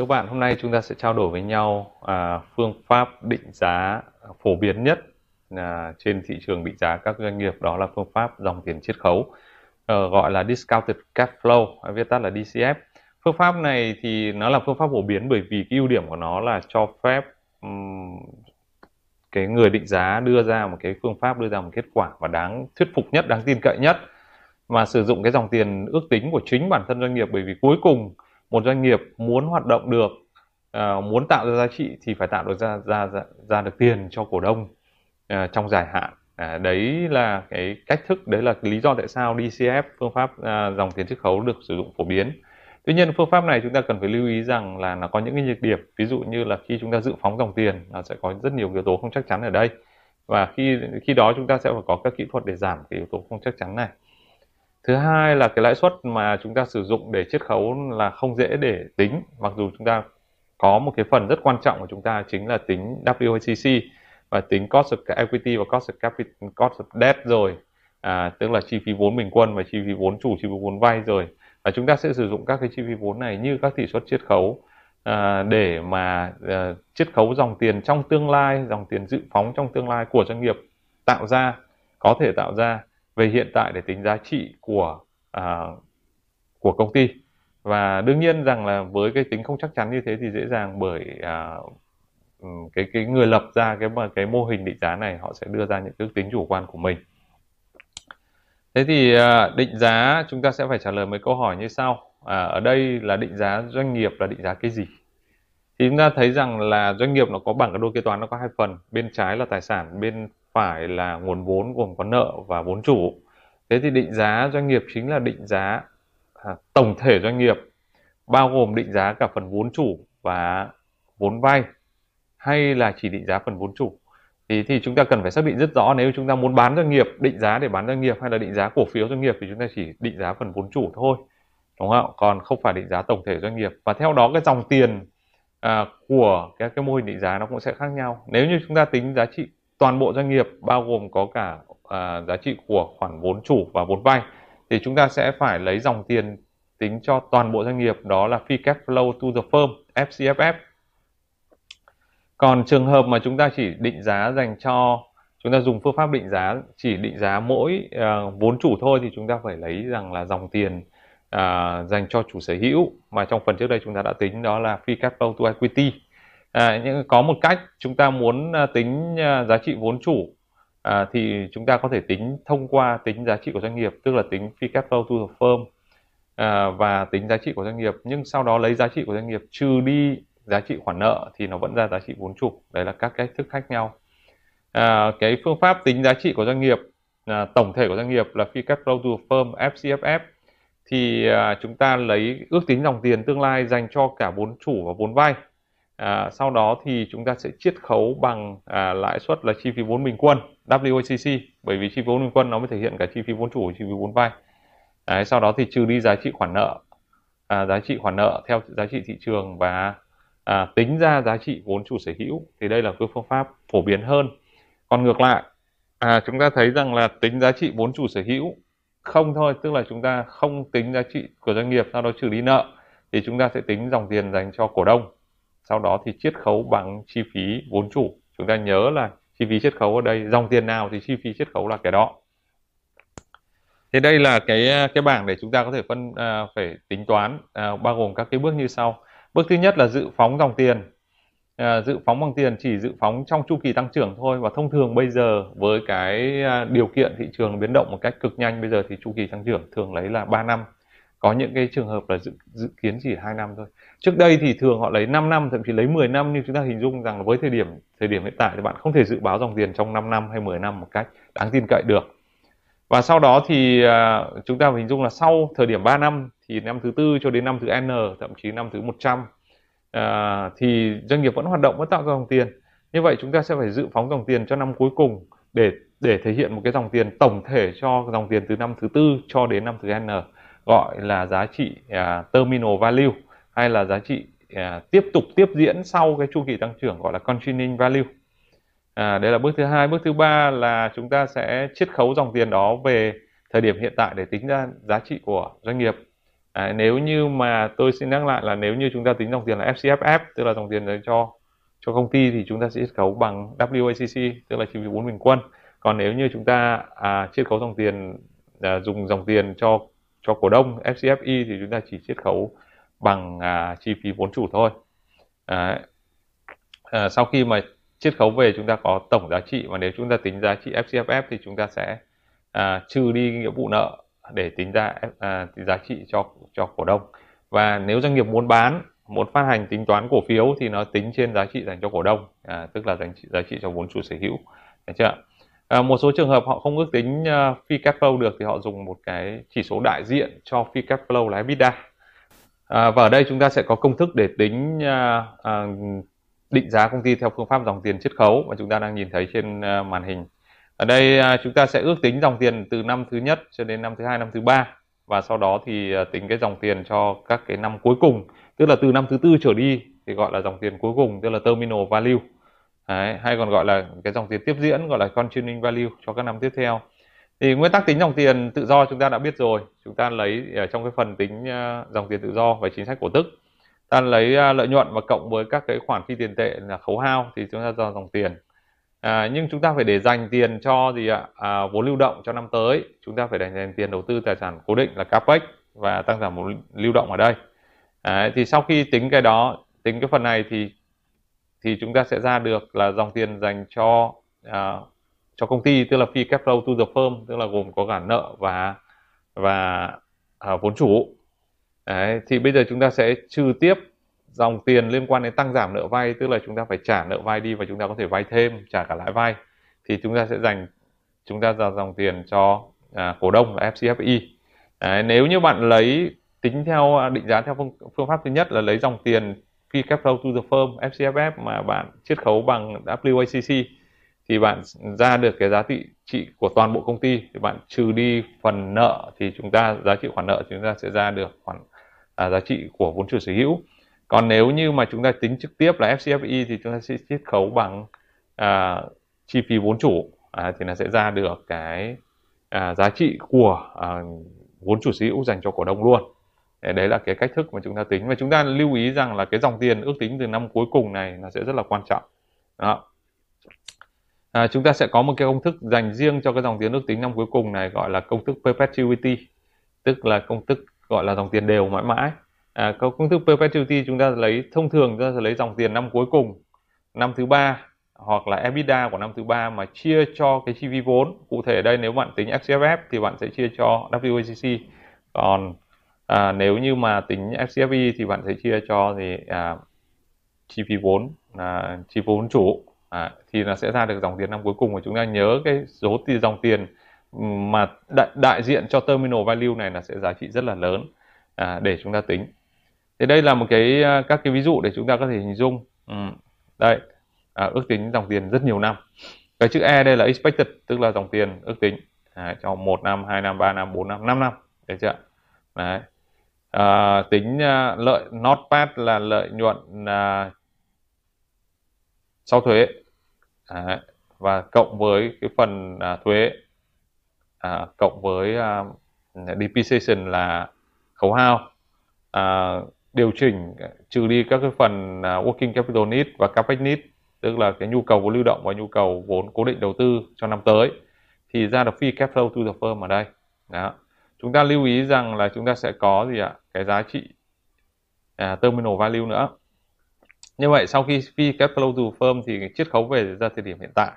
Thưa các bạn, hôm nay chúng ta sẽ trao đổi với nhau à, phương pháp định giá phổ biến nhất à, trên thị trường định giá các doanh nghiệp đó là phương pháp dòng tiền chiết khấu à, gọi là discounted cash flow viết tắt là DCF. Phương pháp này thì nó là phương pháp phổ biến bởi vì cái ưu điểm của nó là cho phép um, cái người định giá đưa ra một cái phương pháp đưa ra một kết quả và đáng thuyết phục nhất, đáng tin cậy nhất mà sử dụng cái dòng tiền ước tính của chính bản thân doanh nghiệp bởi vì cuối cùng một doanh nghiệp muốn hoạt động được uh, muốn tạo ra giá trị thì phải tạo được ra ra ra, ra được tiền cho cổ đông uh, trong dài hạn. À, đấy là cái cách thức đấy là lý do tại sao DCF phương pháp à, dòng tiền chiết khấu được sử dụng phổ biến. Tuy nhiên phương pháp này chúng ta cần phải lưu ý rằng là nó có những cái nhược điểm. Ví dụ như là khi chúng ta dự phóng dòng tiền nó sẽ có rất nhiều yếu tố không chắc chắn ở đây. Và khi khi đó chúng ta sẽ phải có các kỹ thuật để giảm cái yếu tố không chắc chắn này thứ hai là cái lãi suất mà chúng ta sử dụng để chiết khấu là không dễ để tính. Mặc dù chúng ta có một cái phần rất quan trọng của chúng ta chính là tính WACC và tính cost of equity và cost of capital cost of debt rồi. À, tức là chi phí vốn bình quân và chi phí vốn chủ chi phí vốn vay rồi. Và chúng ta sẽ sử dụng các cái chi phí vốn này như các tỷ suất chiết khấu à, để mà à, chiết khấu dòng tiền trong tương lai dòng tiền dự phóng trong tương lai của doanh nghiệp tạo ra có thể tạo ra về hiện tại để tính giá trị của à, của công ty. Và đương nhiên rằng là với cái tính không chắc chắn như thế thì dễ dàng bởi à, cái cái người lập ra cái cái mô hình định giá này họ sẽ đưa ra những ước tính chủ quan của mình. Thế thì à, định giá chúng ta sẽ phải trả lời mấy câu hỏi như sau. À, ở đây là định giá doanh nghiệp là định giá cái gì? Thì chúng ta thấy rằng là doanh nghiệp nó có bảng cân đo kế toán nó có hai phần bên trái là tài sản bên phải là nguồn vốn gồm có nợ và vốn chủ. Thế thì định giá doanh nghiệp chính là định giá à, tổng thể doanh nghiệp bao gồm định giá cả phần vốn chủ và vốn vay hay là chỉ định giá phần vốn chủ. Thì thì chúng ta cần phải xác định rất rõ nếu chúng ta muốn bán doanh nghiệp định giá để bán doanh nghiệp hay là định giá cổ phiếu doanh nghiệp thì chúng ta chỉ định giá phần vốn chủ thôi đúng không còn không phải định giá tổng thể doanh nghiệp. Và theo đó cái dòng tiền à, của cái cái mô hình định giá nó cũng sẽ khác nhau. Nếu như chúng ta tính giá trị toàn bộ doanh nghiệp bao gồm có cả à, giá trị của khoản vốn chủ và vốn vay. Thì chúng ta sẽ phải lấy dòng tiền tính cho toàn bộ doanh nghiệp đó là free cash flow to the firm FCFF còn trường hợp mà chúng ta chỉ định giá dành cho chúng ta dùng phương pháp định giá chỉ định giá mỗi uh, vốn chủ thôi thì chúng ta phải lấy rằng là dòng tiền uh, dành cho chủ sở hữu. Mà trong phần trước đây chúng ta đã tính đó là free cash flow to equity à, nhưng có một cách chúng ta muốn à, tính à, giá trị vốn chủ. À, thì chúng ta có thể tính thông qua tính giá trị của doanh nghiệp tức là tính free cash flow to the firm à, và tính giá trị của doanh nghiệp. Nhưng sau đó lấy giá trị của doanh nghiệp trừ đi giá trị khoản nợ thì nó vẫn ra giá trị vốn chủ. Đấy là các cách thức khác nhau. À, cái phương pháp tính giá trị của doanh nghiệp à, tổng thể của doanh nghiệp là free cash flow to the firm FCFF thì à, chúng ta lấy ước tính dòng tiền tương lai dành cho cả vốn chủ và vốn vay À, sau đó thì chúng ta sẽ chiết khấu bằng à, lãi suất là chi phí vốn bình quân WACC bởi vì chi phí vốn bình quân nó mới thể hiện cả chi phí vốn chủ và chi phí vốn vay. Đấy, sau đó thì trừ đi giá trị khoản nợ, à, giá trị khoản nợ theo giá trị thị trường và à, tính ra giá trị vốn chủ sở hữu thì đây là cái phương pháp phổ biến hơn. Còn ngược lại, à, chúng ta thấy rằng là tính giá trị vốn chủ sở hữu không thôi, tức là chúng ta không tính giá trị của doanh nghiệp sau đó trừ đi nợ thì chúng ta sẽ tính dòng tiền dành cho cổ đông sau đó thì chiết khấu bằng chi phí vốn chủ. Chúng ta nhớ là chi phí chiết khấu ở đây dòng tiền nào thì chi phí chiết khấu là cái đó. Thì đây là cái cái bảng để chúng ta có thể phân à, phải tính toán à, bao gồm các cái bước như sau. Bước thứ nhất là dự phóng dòng tiền. À, dự phóng bằng tiền chỉ dự phóng trong chu kỳ tăng trưởng thôi và thông thường bây giờ với cái à, điều kiện thị trường biến động một cách cực nhanh bây giờ thì chu kỳ tăng trưởng thường lấy là 3 năm có những cái trường hợp là dự, dự kiến chỉ hai năm thôi. Trước đây thì thường họ lấy 5 năm thậm chí lấy 10 năm nhưng chúng ta hình dung rằng là với thời điểm thời điểm hiện tại thì bạn không thể dự báo dòng tiền trong 5 năm hay 10 năm một cách đáng tin cậy được. Và sau đó thì uh, chúng ta hình dung là sau thời điểm 3 năm thì năm thứ tư cho đến năm thứ n thậm chí năm thứ 100 uh, à, thì doanh nghiệp vẫn hoạt động vẫn tạo ra dòng tiền. Như vậy chúng ta sẽ phải dự phóng dòng tiền cho năm cuối cùng để để thể hiện một cái dòng tiền tổng thể cho dòng tiền từ năm thứ tư cho đến năm thứ n gọi là giá trị uh, terminal value hay là giá trị uh, tiếp tục tiếp diễn sau cái chu kỳ tăng trưởng gọi là continuing value. À, đây là bước thứ hai. Bước thứ ba là chúng ta sẽ chiết khấu dòng tiền đó về thời điểm hiện tại để tính ra giá trị của doanh nghiệp. À, nếu như mà tôi xin nhắc lại là nếu như chúng ta tính dòng tiền là FCFF tức là dòng tiền dành cho cho công ty thì chúng ta sẽ chiết khấu bằng WACC tức là chi phí vốn bình quân. Còn nếu như chúng ta à, chiết khấu dòng tiền à, dùng dòng tiền cho cho cổ đông FCFE thì chúng ta chỉ chiết khấu bằng à, chi phí vốn chủ thôi. Đấy. À, sau khi mà chiết khấu về chúng ta có tổng giá trị và nếu chúng ta tính giá trị FCFF thì chúng ta sẽ à, trừ đi nghĩa vụ nợ để tính ra à, giá trị cho cho cổ đông. Và nếu doanh nghiệp muốn bán muốn phát hành tính toán cổ phiếu thì nó tính trên giá trị dành cho cổ đông à, tức là dành giá trị cho vốn chủ sở hữu. Được chưa à, một số trường hợp họ không ước tính uh, phi cash flow được thì họ dùng một cái chỉ số đại diện cho phi cash flow là EBITDA. À, và ở đây chúng ta sẽ có công thức để tính uh, uh, định giá công ty theo phương pháp dòng tiền chiết khấu mà chúng ta đang nhìn thấy trên uh, màn hình. Ở đây uh, chúng ta sẽ ước tính dòng tiền từ năm thứ nhất cho đến năm thứ hai năm thứ ba và sau đó thì uh, tính cái dòng tiền cho các cái năm cuối cùng tức là từ năm thứ tư trở đi thì gọi là dòng tiền cuối cùng tức là terminal value. Đấy, hay còn gọi là cái dòng tiền tiếp diễn gọi là continuing value cho các năm tiếp theo. Thì nguyên tắc tính dòng tiền tự do chúng ta đã biết rồi. Chúng ta lấy ở trong cái phần tính à, dòng tiền tự do và chính sách cổ tức. Ta lấy à, lợi nhuận và cộng với các cái khoản phi tiền tệ là khấu hao thì chúng ta do dòng tiền. À, nhưng chúng ta phải để dành tiền cho gì ạ? À, vốn lưu động cho năm tới. Chúng ta phải để dành tiền đầu tư tài sản cố định là capex và tăng giảm vốn lưu động ở đây. À, thì sau khi tính cái đó tính cái phần này thì thì chúng ta sẽ ra được là dòng tiền dành cho à, cho công ty tức là fee cash flow to the firm tức là gồm có cả nợ và và à, vốn chủ. Đấy, thì bây giờ chúng ta sẽ trừ tiếp dòng tiền liên quan đến tăng giảm nợ vay tức là chúng ta phải trả nợ vay đi và chúng ta có thể vay thêm trả cả lãi vay. Thì chúng ta sẽ dành chúng ta ra dòng tiền cho à, cổ đông là FCFI Đấy, nếu như bạn lấy tính theo à, định giá theo phương, phương pháp thứ nhất là lấy dòng tiền khi capital flow to the firm FCFF mà bạn chiết khấu bằng WACC thì bạn ra được cái giá trị trị của toàn bộ công ty. Thì bạn trừ đi phần nợ thì chúng ta giá trị khoản nợ thì chúng ta sẽ ra được khoản à, giá trị của vốn chủ sở hữu. Còn nếu như mà chúng ta tính trực tiếp là FCFE thì chúng ta sẽ chiết khấu bằng à, chi phí vốn chủ. À, thì nó sẽ ra được cái à, giá trị của à, vốn chủ sở hữu dành cho cổ đông luôn đấy là cái cách thức mà chúng ta tính. Và chúng ta lưu ý rằng là cái dòng tiền ước tính từ năm cuối cùng này nó sẽ rất là quan trọng. Đó. À, chúng ta sẽ có một cái công thức dành riêng cho cái dòng tiền ước tính năm cuối cùng này gọi là công thức perpetuity tức là công thức gọi là dòng tiền đều mãi mãi. À, công thức perpetuity chúng ta lấy thông thường chúng ta sẽ lấy dòng tiền năm cuối cùng năm thứ ba hoặc là EBITDA của năm thứ ba mà chia cho cái chi phí vốn. Cụ thể ở đây nếu bạn tính FCFF thì bạn sẽ chia cho WACC còn à, nếu như mà tính FCFE thì bạn sẽ chia cho thì à, chi phí vốn à, chi phí vốn chủ. À, thì nó sẽ ra được dòng tiền năm cuối cùng. Và chúng ta nhớ cái số tiền dòng tiền ừ, mà đại, đại diện cho terminal value này là sẽ giá trị rất là lớn à, để chúng ta tính. Thì đây là một cái à, các cái ví dụ để chúng ta có thể hình dung. Ừ. đây à, ước tính dòng tiền rất nhiều năm. Cái chữ E đây là expected tức là dòng tiền ước tính. À, trong một năm hai năm ba năm bốn năm năm năm. Được chưa đấy à, tính à, lợi notpad là lợi nhuận à, sau thuế. À, và cộng với cái phần à, thuế à, cộng với à, depreciation là khấu hao. À, điều chỉnh trừ đi các cái phần à, working capital need và capex need tức là cái nhu cầu vốn lưu động và nhu cầu vốn cố định đầu tư cho năm tới thì ra được free cash flow to the firm ở đây. Đó chúng ta lưu ý rằng là chúng ta sẽ có gì ạ? Cái giá trị à, terminal value nữa. Như vậy sau khi phi cash flow to firm thì chiết khấu về ra thời điểm hiện tại.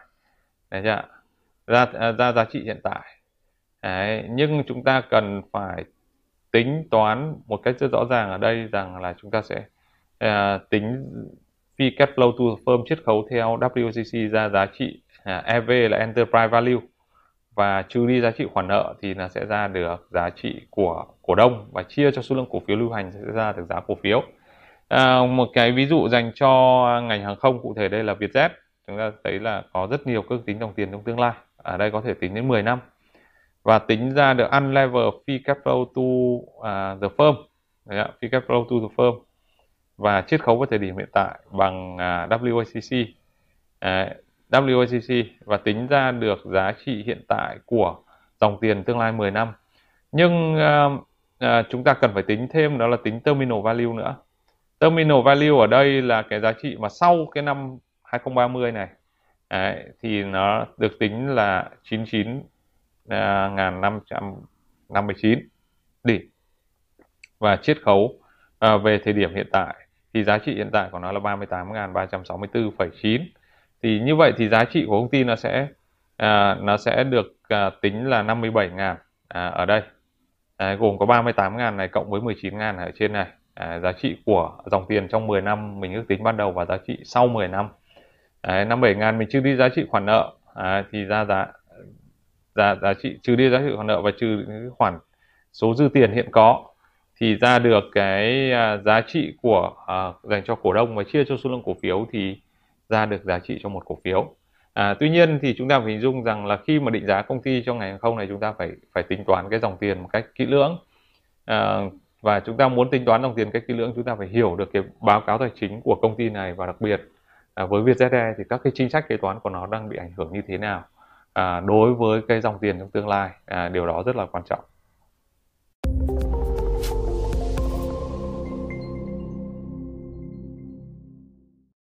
Đấy chưa ra à, ra giá trị hiện tại. Đấy, nhưng chúng ta cần phải tính toán một cách rất rõ ràng ở đây rằng là chúng ta sẽ à, tính phi cash flow to firm chiết khấu theo WCC ra giá trị à, EV là enterprise value và trừ đi giá trị khoản nợ thì nó sẽ ra được giá trị của cổ đông và chia cho số lượng cổ phiếu lưu hành sẽ ra được giá cổ phiếu. À, một cái ví dụ dành cho ngành hàng không cụ thể đây là Vietjet. Chúng ta thấy là có rất nhiều các tính dòng tiền trong tương lai. Ở đây có thể tính đến 10 năm và tính ra được unlevered free cash flow to uh, the firm, Đấy ạ, free cash flow to the firm và chiết khấu vào thời điểm hiện tại bằng à, uh, WACC. Đấy, WACC và tính ra được giá trị hiện tại của dòng tiền tương lai 10 năm. Nhưng uh, uh, chúng ta cần phải tính thêm đó là tính terminal value nữa. Terminal value ở đây là cái giá trị mà sau cái năm 2030 này Đấy, thì nó được tính là 99 à, 559 tỷ và chiết khấu uh, về thời điểm hiện tại thì giá trị hiện tại của nó là 38.364,9 thì như vậy thì giá trị của công ty nó sẽ à, nó sẽ được à, tính là 57.000 à, ở đây. À, gồm có 38.000 này cộng với 19.000 ở trên này. À, giá trị của dòng tiền trong 10 năm mình ước tính ban đầu và giá trị sau 10 năm. À, 57.000 mình trừ đi giá trị khoản nợ. À, thì ra giá giá giá trị trừ đi giá trị khoản nợ và trừ khoản số dư tiền hiện có thì ra được cái à, giá trị của à, dành cho cổ đông và chia cho số lượng cổ phiếu thì ra được giá trị cho một cổ phiếu. À, tuy nhiên thì chúng ta phải hình dung rằng là khi mà định giá công ty trong ngành hàng không này chúng ta phải phải tính toán cái dòng tiền một cách kỹ lưỡng. À, và chúng ta muốn tính toán dòng tiền cách kỹ lưỡng chúng ta phải hiểu được cái báo cáo tài chính của công ty này và đặc biệt à, với Vietjet thì các cái chính sách kế toán của nó đang bị ảnh hưởng như thế nào. À, đối với cái dòng tiền trong tương lai à, điều đó rất là quan trọng.